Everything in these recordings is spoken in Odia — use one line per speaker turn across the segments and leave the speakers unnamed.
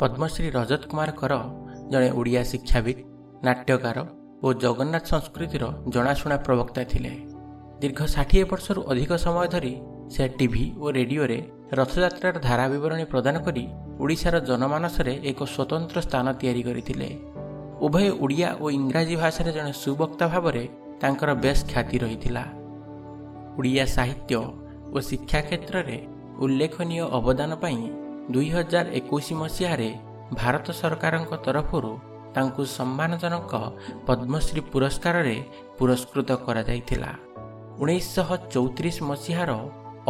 ପଦ୍ମଶ୍ରୀ ରଜତ କୁମାର କର ଜଣେ ଓଡ଼ିଆ ଶିକ୍ଷାବିତ୍ ନାଟ୍ୟକାର ଓ ଜଗନ୍ନାଥ ସଂସ୍କୃତିର ଜଣାଶୁଣା ପ୍ରବକ୍ତା ଥିଲେ। ଦୀର୍ଘ ଷାଠିଏ ବର୍ଷରୁ ଅଧିକ ସମୟ ଧରି ସେ ଟିଭି ଓ ରେଡ଼ିଓରେ ରଥଯାତ୍ରାର ଧାରା ବିବରଣୀ ପ୍ରଦାନ କରି ଓଡ଼ିଶାର ଜନମାନସରେ ଏକ ସ୍ୱତନ୍ତ୍ର ସ୍ଥାନ ତିଆରି କରିଥିଲେ। ଉଭୟ ଓଡ଼ିଆ ଓ ଇଂରାଜୀ ଭାଷାରେ ଜଣେ ସୁବକ୍ତା ଭାବରେ ତାଙ୍କର ବେଶ୍ ଖ୍ୟାତି ରହିଥିଲା। ଓଡ଼ିଆ ସାହିତ୍ୟ ଓ ଶିକ୍ଷା କ୍ଷେତ୍ରରେ ଉଲ୍ଲେଖନୀୟ ଅବଦାନ ପାଇଁ ଦୁଇହଜାର ଏକୋଇଶ ମସିହାରେ ଭାରତ ସରକାରଙ୍କ ତରଫରୁ ତାଙ୍କୁ ସମ୍ମାନଜନକ ପଦ୍ମଶ୍ରୀ ପୁରସ୍କାରରେ ପୁରସ୍କୃତ କରାଯାଇଥିଲା। ଉଣେଇଶଶହ ଚଉତିରିଶ ମସିହାର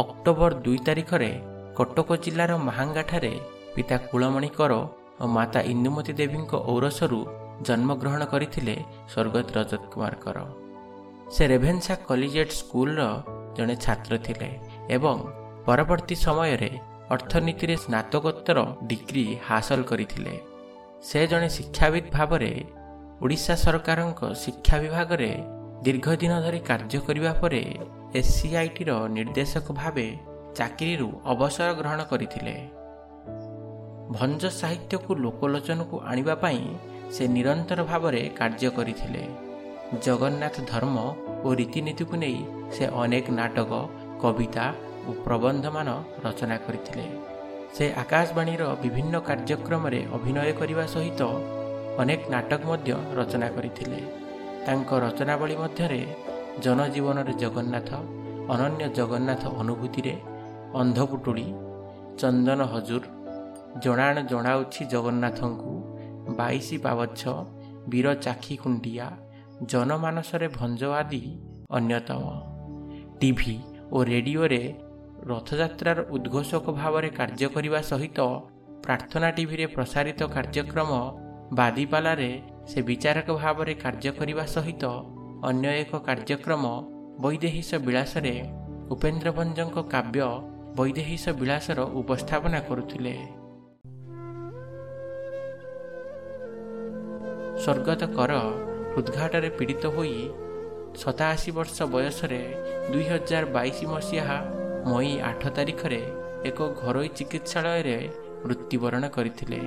ଅକ୍ଟୋବର ଦୁଇ ତାରିଖରେ କଟକ ଜିଲ୍ଲାର ମାହାଙ୍ଗାଠାରେ ପିତା କୁଳମଣି କର ଓ ମାତା ଇନ୍ଦୁମତୀ ଦେବୀଙ୍କ ଔରସରୁ ଜନ୍ମଗ୍ରହଣ କରିଥିଲେ ସ୍ୱର୍ଗତ ରଜତ କୁମାର କର ସେ ରେଭେନ୍ସା କଲିଜିଏଟ୍ ସ୍କୁଲର ଜଣେ ଛାତ୍ର ଥିଲେ ଏବଂ ପରବର୍ତ୍ତୀ ସମୟରେ ଅର୍ଥନୀତିରେ ସ୍ନାତକୋତ୍ତର ଡିଗ୍ରୀ ହାସଲ କରିଥିଲେ। ସେ ଜଣେ ଶିକ୍ଷାବିତ୍ ଭାବରେ ଓଡ଼ିଶା ସରକାରଙ୍କ ଶିକ୍ଷା ବିଭାଗରେ ଦୀର୍ଘ ଦିନ ଧରି କାର୍ଯ୍ୟ କରିବା ପରେ ଏସ୍ସିଆଇଟିର ନିର୍ଦ୍ଦେଶକ ଭାବେ ଚାକିରିରୁ ଅବସର ଗ୍ରହଣ କରିଥିଲେ। ଭଞ୍ଜ ସାହିତ୍ୟକୁ ଲୋକଲୋଚନକୁ ଆଣିବା ପାଇଁ ସେ ନିରନ୍ତର ଭାବରେ କାର୍ଯ୍ୟ କରିଥିଲେ। ଜଗନ୍ନାଥ ଧର୍ମ ଓ ରୀତିନୀତିକୁ ନେଇ ସେ ଅନେକ ନାଟକ କବିତା ଓ ପ୍ରବନ୍ଧମାନ ରଚନା କରିଥିଲେ। ସେ ଆକାଶବାଣୀର ବିଭିନ୍ନ କାର୍ଯ୍ୟକ୍ରମରେ ଅଭିନୟ କରିବା ସହିତ ଅନେକ ନାଟକ ମଧ୍ୟ ରଚନା କରିଥିଲେ। ତାଙ୍କ ରଚନାବଳୀ ମଧ୍ୟରେ ଜନଜୀବନରେ ଜଗନ୍ନାଥ ଅନନ୍ୟ ଜଗନ୍ନାଥ ଅନୁଭୂତିରେ ଅନ୍ଧପୁଟୁଳି ଚନ୍ଦନ ହଜୁର ଜଣାଣ ଜଣାଉଛି ଜଗନ୍ନାଥଙ୍କୁ ବାଇଶି ପାବଛ ବୀର ଚାଖି କୁଣ୍ଡିଆ ଜନମାନସରେ ଭଞ୍ଜ ଆଦି ଅନ୍ୟତମ। ଟିଭି ଓ ରେଡ଼ିଓରେ ରଥଯାତ୍ରାର ଉଦ୍ଘୋଷକ ଭାବରେ କାର୍ଯ୍ୟ କରିବା ସହିତ ପ୍ରାର୍ଥନା ଟିଭିରେ ପ୍ରସାରିତ କାର୍ଯ୍ୟକ୍ରମ ବାଦିପାଲାରେ ସେ ବିଚାରକ ଭାବରେ କାର୍ଯ୍ୟ କରିବା ସହିତ ଅନ୍ୟ ଏକ କାର୍ଯ୍ୟକ୍ରମ ବୈଦେହୀଶ ବିଳାସରେ ଉପେନ୍ଦ୍ର ଭଞ୍ଜଙ୍କ କାବ୍ୟ ବୈଦେହୀଶ ବିଳାସର ଉପସ୍ଥାପନା କରୁଥିଲେ। ସ୍ୱର୍ଗତ କର ହୃଦ୍ଘାଟରେ ପୀଡ଼ିତ ହୋଇ ସତାଅଶୀ ବର୍ଷ ବୟସରେ ଦୁଇହଜାର ବାଇଶ ମସିହା ମଇ ଆଠ ତାରିଖରେ ଏକ ଘରୋଇ ଚିକିତ୍ସାଳୟରେ ମୃତ୍ୟୁବରଣ କରିଥିଲେ।